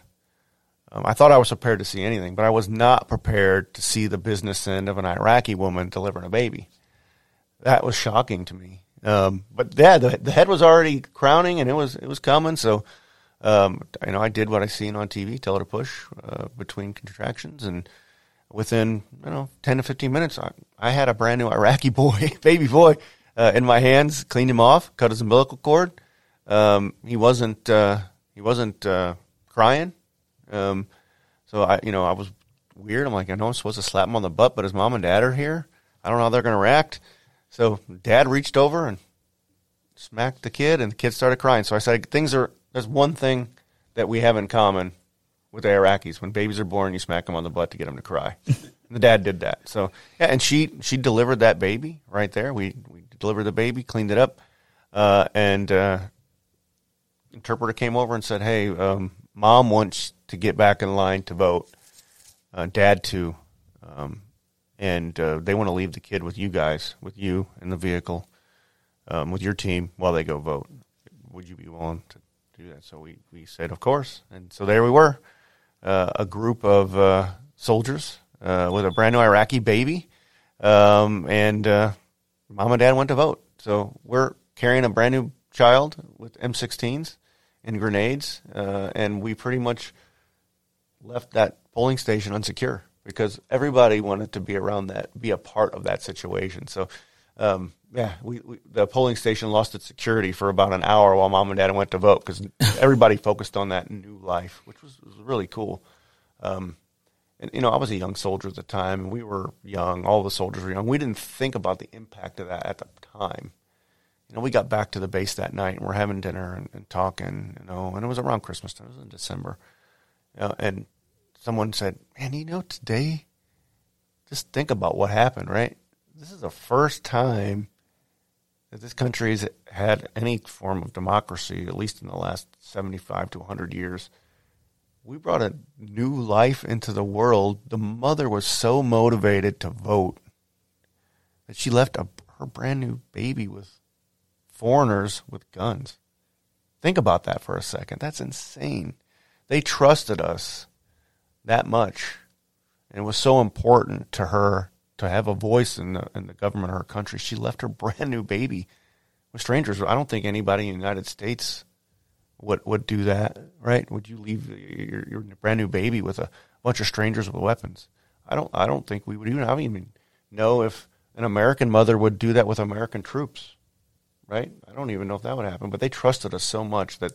Um, I thought I was prepared to see anything, but I was not prepared to see the business end of an Iraqi woman delivering a baby. That was shocking to me. Um, but yeah, the, the head was already crowning and it was it was coming. So um, you know, I did what I seen on TV, tell her to push uh, between contractions, and within you know ten to fifteen minutes, I, I had a brand new Iraqi boy, baby boy, uh, in my hands. Cleaned him off, cut his umbilical cord. Um, he wasn't uh, he wasn't uh, crying. Um, so I you know I was weird. I'm like I know I'm supposed to slap him on the butt, but his mom and dad are here. I don't know how they're going to react. So dad reached over and smacked the kid, and the kid started crying. So I said, things are, there's one thing that we have in common with the Iraqis. When babies are born, you smack them on the butt to get them to cry. And the dad did that. So, yeah, and she, she delivered that baby right there. We, we delivered the baby, cleaned it up, uh, and, uh, interpreter came over and said, "Hey, um, mom wants to get back in line to vote. Uh, dad too. Um, and uh, they want to leave the kid with you guys, with you in the vehicle, um, with your team while they go vote. would you be willing to do that? So we, we said, of course. And so there we were, uh, a group of uh, soldiers uh, with a brand new Iraqi baby. Um, and uh, mom and dad went to vote. So we're carrying a brand new child with M16s and grenades. Uh, and we pretty much left that polling station unsecure because everybody wanted to be around that, be a part of that situation. So, um, yeah, we, we, the polling station lost its security for about an hour while mom and dad went to vote because everybody focused on that new life, which was, was really cool. Um, and you know, I was a young soldier at the time, and we were young. All the soldiers were young. We didn't think about the impact of that at the time. You know, we got back to the base that night, and we're having dinner and, and talking. You know, and it was around Christmas time. It was in December, and someone said, "Man, you know, today, just think about what happened. Right? This is the first time that this country has had any form of democracy, at least in the last seventy-five to hundred years." we brought a new life into the world. The mother was so motivated to vote that she left a, her brand new baby with foreigners with guns. Think about that for a second. That's insane. They trusted us that much. And it was so important to her to have a voice in the, in the government of her country. She left her brand new baby with strangers. I don't think anybody in the United States would would do that, right? Would you leave your, your brand new baby with a bunch of strangers with weapons? I don't. I don't think we would even. I don't even know if an American mother would do that with American troops, right? I don't even know if that would happen. But they trusted us so much that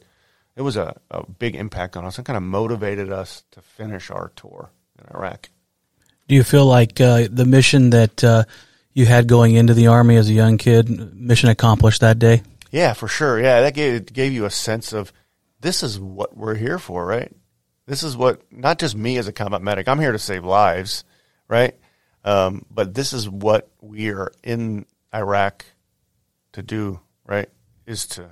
it was a, a big impact on us and kind of motivated us to finish our tour in Iraq. Do you feel like uh, the mission that uh, you had going into the army as a young kid, mission accomplished that day? Yeah, for sure. Yeah, that gave gave you a sense of this is what we're here for, right? This is what not just me as a combat medic. I'm here to save lives, right? Um, but this is what we are in Iraq to do, right? Is to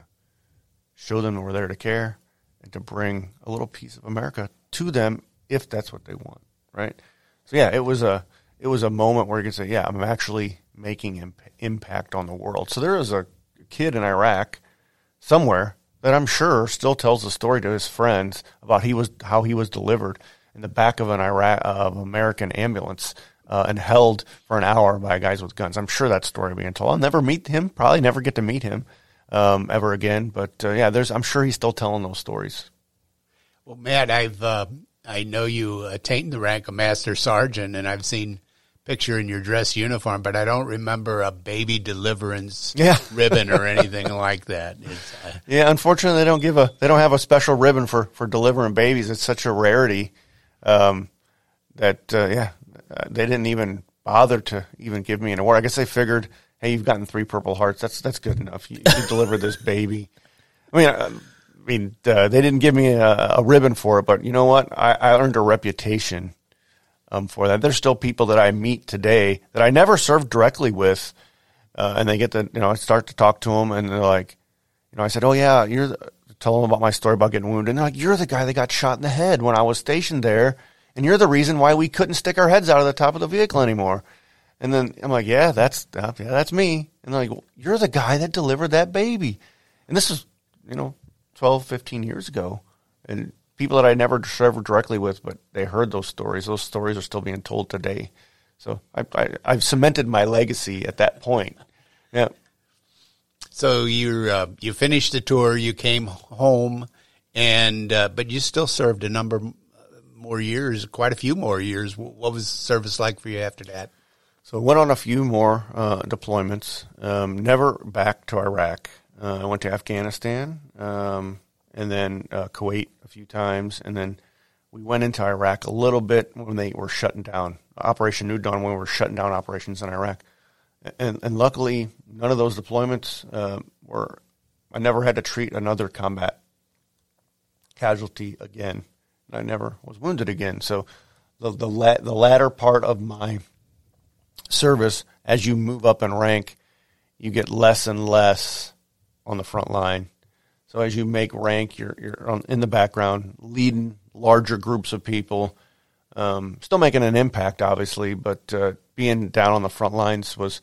show them we're there to care and to bring a little piece of America to them if that's what they want, right? So yeah, it was a it was a moment where you can say, yeah, I'm actually making imp- impact on the world. So there is a kid in Iraq somewhere that I'm sure still tells the story to his friends about he was how he was delivered in the back of an Iraq of American ambulance uh, and held for an hour by guys with guns. I'm sure that story being told. I'll never meet him. Probably never get to meet him um, ever again. But uh, yeah, there's. I'm sure he's still telling those stories. Well, Matt, I've uh, I know you attained the rank of master sergeant, and I've seen picture in your dress uniform, but I don't remember a baby deliverance yeah. ribbon or anything like that. Uh, yeah, unfortunately, they don't give a they don't have a special ribbon for for delivering babies. It's such a rarity um, that uh, yeah, uh, they didn't even bother to even give me an award. I guess they figured, hey, you've gotten three Purple Hearts. That's that's good enough. You, you delivered this baby. I mean. Uh, I mean, uh, they didn't give me a, a, ribbon for it, but you know what? I, I earned a reputation um, for that. There's still people that I meet today that I never served directly with, uh, and they get to you know I start to talk to them, and they're like, you know, I said, oh yeah, you're the, tell them about my story about getting wounded, and they're like, you're the guy that got shot in the head when I was stationed there, and you're the reason why we couldn't stick our heads out of the top of the vehicle anymore. And then I'm like, yeah, that's uh, yeah, that's me. And they're like, well, you're the guy that delivered that baby, and this is you know 12, 15 years ago, and people that I never served directly with, but they heard those stories. Those stories are still being told today. So I, I, I've cemented my legacy at that point. Yeah. So you uh, you finished the tour, you came home, and uh, but you still served a number more years, quite a few more years. What was service like for you after that? So I went on a few more uh, deployments. Um, never back to Iraq. Uh, I went to Afghanistan. Um, and then uh, Kuwait a few times, and then we went into Iraq a little bit when they were shutting down Operation New Dawn when we were shutting down operations in Iraq, and and luckily none of those deployments uh, were. I never had to treat another combat casualty again. I never was wounded again. So the the la- the latter part of my service, as you move up in rank, you get less and less on the front line so as you make rank, you're you're on, in the background, leading larger groups of people, um, still making an impact, obviously, but uh, being down on the front lines was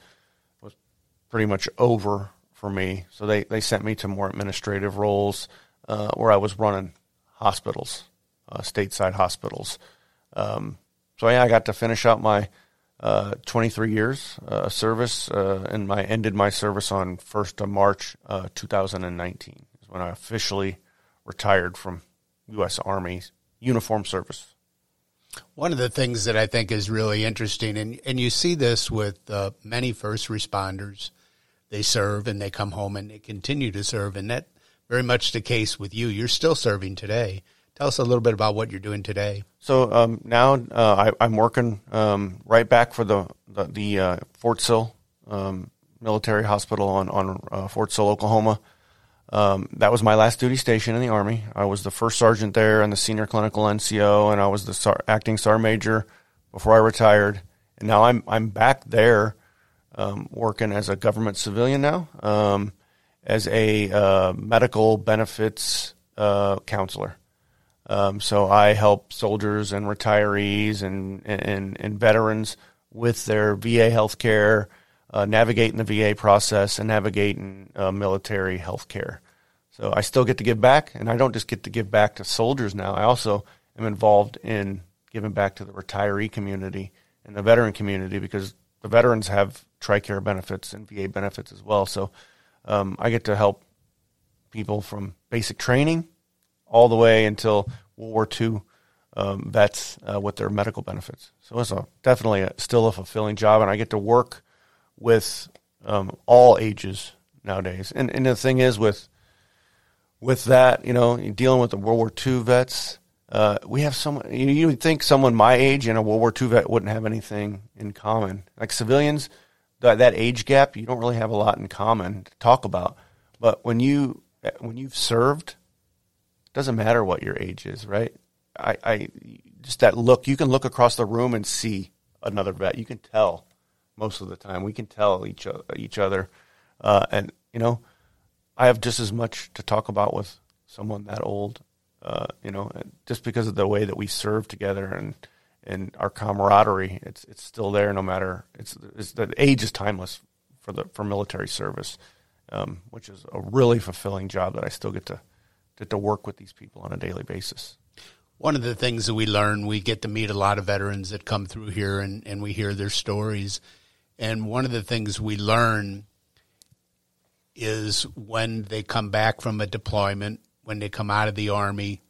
was pretty much over for me. So they, they sent me to more administrative roles uh, where I was running hospitals, stateside hospitals. Um, so yeah, I got to finish out my uh, 23 years uh, service, uh, and my ended my service on 1st of March uh, 2019 is when I officially retired from U.S. Army uniform service. One of the things that I think is really interesting, and, and you see this with uh, many first responders, they serve and they come home and they continue to serve, and that very much the case with you. You're still serving today. Tell us a little bit about what you're doing today. So um, now uh, I, am working um, right back for the the, the uh, Fort Sill um, Military Hospital on on uh, Fort Sill, Oklahoma. Um, that was my last duty station in the Army. I was the first sergeant there and the senior clinical NCO, and I was the sar- acting sergeant major before I retired. And now I'm I'm back there um, working as a government civilian now, um, as a uh, medical benefits uh, counselor. Um, so I help soldiers and retirees and, and, and veterans with their VA health care, uh, navigating the VA process and navigating uh, military health care. So I still get to give back, and I don't just get to give back to soldiers now. I also am involved in giving back to the retiree community and the veteran community because the veterans have TRICARE benefits and VA benefits as well. So um, I get to help people from basic training all the way until World War II um, vets uh, with their medical benefits. So it's a, definitely a, still a fulfilling job, and I get to work with um, all ages nowadays. And, and the thing is, with with that, you know, dealing with the World War II vets, uh, we have someone. You, you would think someone my age and a World War II vet wouldn't have anything in common. Like civilians, that, that age gap, you don't really have a lot in common to talk about. But when you when you've served doesn't matter what your age is, right? I, I just that look. You can look across the room and see another vet. You can tell most of the time. We can tell each other, each other, uh, and you know, I have just as much to talk about with someone that old. Uh, you know, just because of the way that we serve together and and our camaraderie, it's it's still there no matter. It's, it's the age is timeless for the for military service, um, which is a really fulfilling job that I still get to get to work with these people on a daily basis. One of the things that we learn, we get to meet a lot of veterans that come through here and, and we hear their stories. And one of the things we learn is when they come back from a deployment, when they come out of the Army,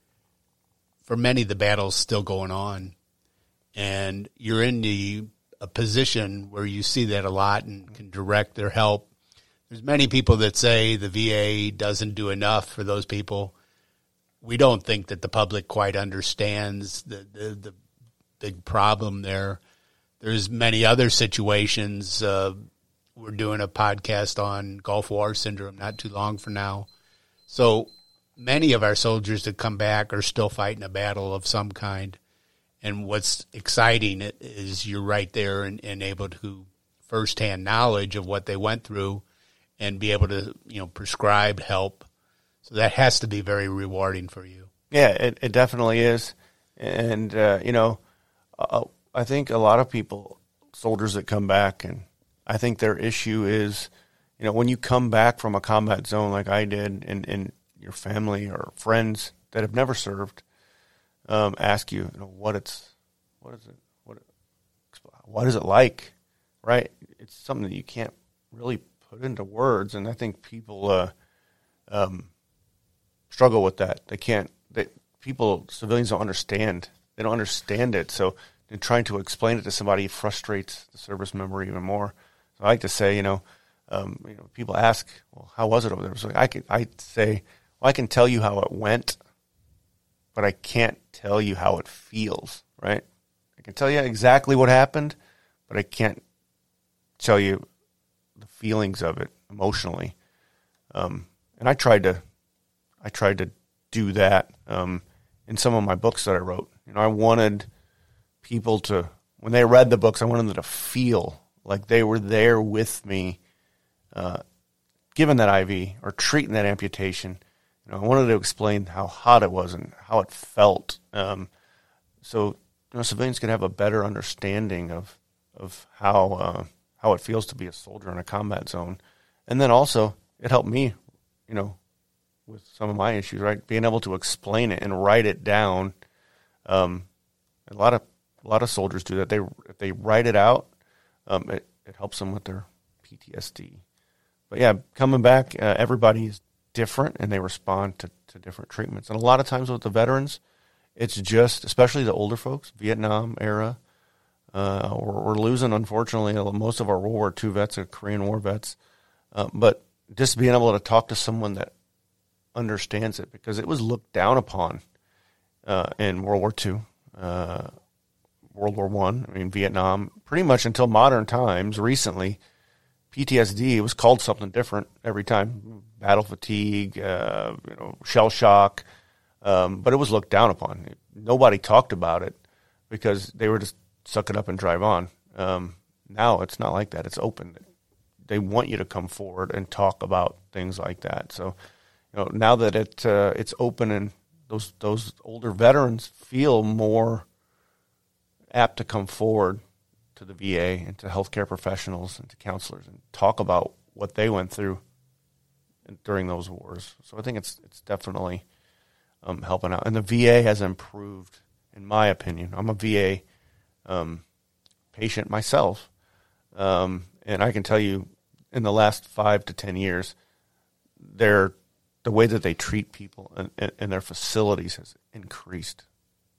for many, the battle's still going on. And you're in the a position where you see that a lot and can direct their help. There's many people that say the VA doesn't do enough for those people we don't think that the public quite understands the, the, the big problem there. There's many other situations. Uh, we're doing a podcast on Gulf War syndrome not too long from now. So many of our soldiers that come back are still fighting a battle of some kind. And what's exciting is you're right there and, and able to firsthand knowledge of what they went through and be able to, you know, prescribe help so that has to be very rewarding for you. Yeah, it, it definitely is. And, uh, you know, uh, I think a lot of people, soldiers that come back, and I think their issue is, you know, when you come back from a combat zone like I did, and, and your family or friends that have never served um, ask you, you know, what it's, what is it, what, what is it like, right? It's something that you can't really put into words, and I think people, uh, um, struggle with that. They can't. They, people, civilians don't understand. They don't understand it. So trying to explain it to somebody frustrates the service member even more. So I like to say, you know, um, you know, people ask, well, how was it over there? So I can, I say, well, I can tell you how it went, but I can't tell you how it feels, right? I can tell you exactly what happened, but I can't tell you feelings of it emotionally. Um, and I tried to I tried to do that um, in some of my books that I wrote. You know, I wanted people to, when they read the books, I wanted them to feel like they were there with me, uh, given that IV or treating that amputation. You know, I wanted to explain how hot it was and how it felt, um, so you know, civilians can have a better understanding of of how uh, how it feels to be a soldier in a combat zone, and then also it helped me, you know, with some of my issues, right? Being able to explain it and write it down. Um, a lot of a lot of soldiers do that. They if they write it out, um, it it helps them with their PTSD. But yeah, coming back, uh, is different and they respond to, to different treatments. And a lot of times with the veterans, it's just, especially the older folks, Vietnam era. Uh, we're, we're, losing, unfortunately, most of our World War II vets are Korean War vets. Uh, but just being able to talk to someone that understands it because it was looked down upon uh, in World War II, uh, World War One. I. I mean, Vietnam, pretty much until modern times. Recently, PTSD was called something different every time: battle fatigue, uh, you know, shell shock. Um, but it was looked down upon. Nobody talked about it because they were just suck it up and drive on. Um, now it's not like that. It's open. They want you to come forward and talk about things like that. So you know, now that it uh, it's open and those those older veterans feel more apt to come forward to the VA and to healthcare professionals and to counselors and talk about what they went through during those wars. So I think it's it's definitely um, helping out, and the VA has improved, in my opinion. I'm a VA um, patient myself, um, and I can tell you, in the last five to ten years, they're the way that they treat people and, and, their facilities has increased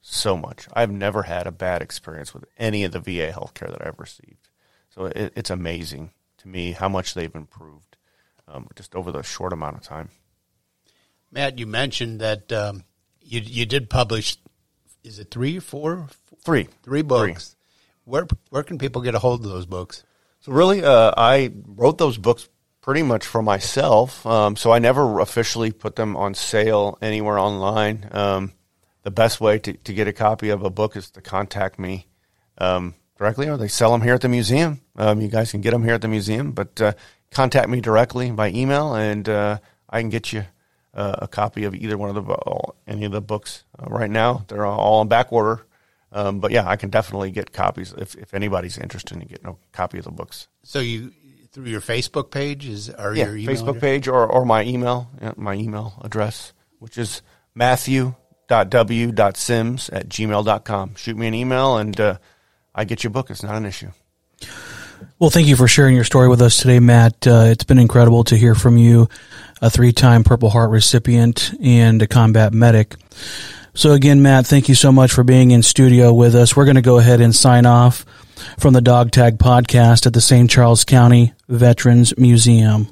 so much. I've never had a bad experience with any of the VA healthcare that I've received. So it, it's amazing to me how much they've improved um, just over the short amount of time. Matt, you mentioned that um, you you did publish. Is it three, four, three, three books? Three. Where where can people get a hold of those books? So really, uh, I wrote those books pretty much for myself. Um, so I never officially put them on sale anywhere online. Um, the best way to, to get a copy of a book is to contact me um, directly, or they sell them here at the museum. Um, you guys can get them here at the museum, but uh, contact me directly by email, and uh, I can get you uh, a copy of either one of the any of the books. Uh, right now, they're all in back order. Um, but yeah, I can definitely get copies if, if anybody's interested in getting a copy of the books. So you through your Facebook page is or yeah, your Facebook address? page or, or my email my email address which is matthew.w.sims at gmail.com shoot me an email and uh, I get your book. It's not an issue. Well thank you for sharing your story with us today Matt. Uh, it's been incredible to hear from you a three-time Purple Heart recipient and a combat medic so again Matt thank you so much for being in studio with us we're going to go ahead and sign off from the Dog Tag podcast at the St. Charles County Veterans Museum.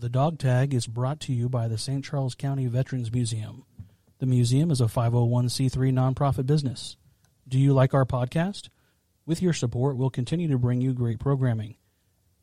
The dog tag is brought to you by the St. Charles County Veterans Museum. The museum is a 501c3 nonprofit business. Do you like our podcast? With your support, we'll continue to bring you great programming.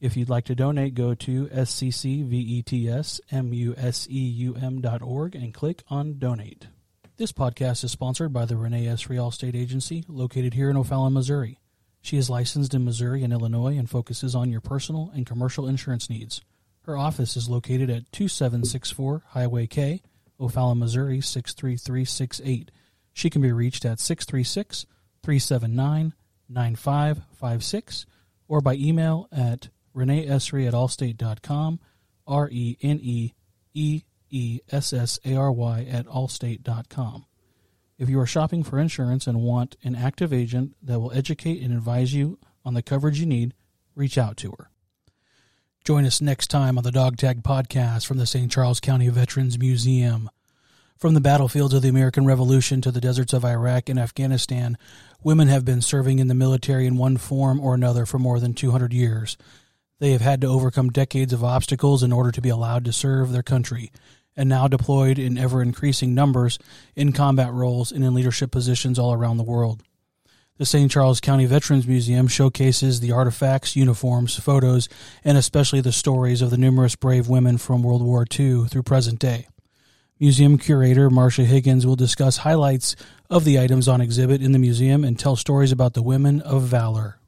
If you'd like to donate, go to sccvetsmuseum.org and click on Donate. This podcast is sponsored by the Renee Essary Allstate Agency, located here in O'Fallon, Missouri. She is licensed in Missouri and Illinois and focuses on your personal and commercial insurance needs. Her office is located at 2764 Highway K, O'Fallon, Missouri 63368. She can be reached at 636 379 9556 or by email at reneeessary at allstate.com, R E N E E E S S A R Y at allstate.com. If you are shopping for insurance and want an active agent that will educate and advise you on the coverage you need, reach out to her. Join us next time on the Dog Tag Podcast from the St. Charles County Veterans Museum. From the battlefields of the American Revolution to the deserts of Iraq and Afghanistan, women have been serving in the military in one form or another for more than 200 years. They have had to overcome decades of obstacles in order to be allowed to serve their country, and now deployed in ever increasing numbers in combat roles and in leadership positions all around the world. The St. Charles County Veterans Museum showcases the artifacts, uniforms, photos, and especially the stories of the numerous brave women from World War II through present day. Museum curator Marcia Higgins will discuss highlights of the items on exhibit in the museum and tell stories about the women of valor.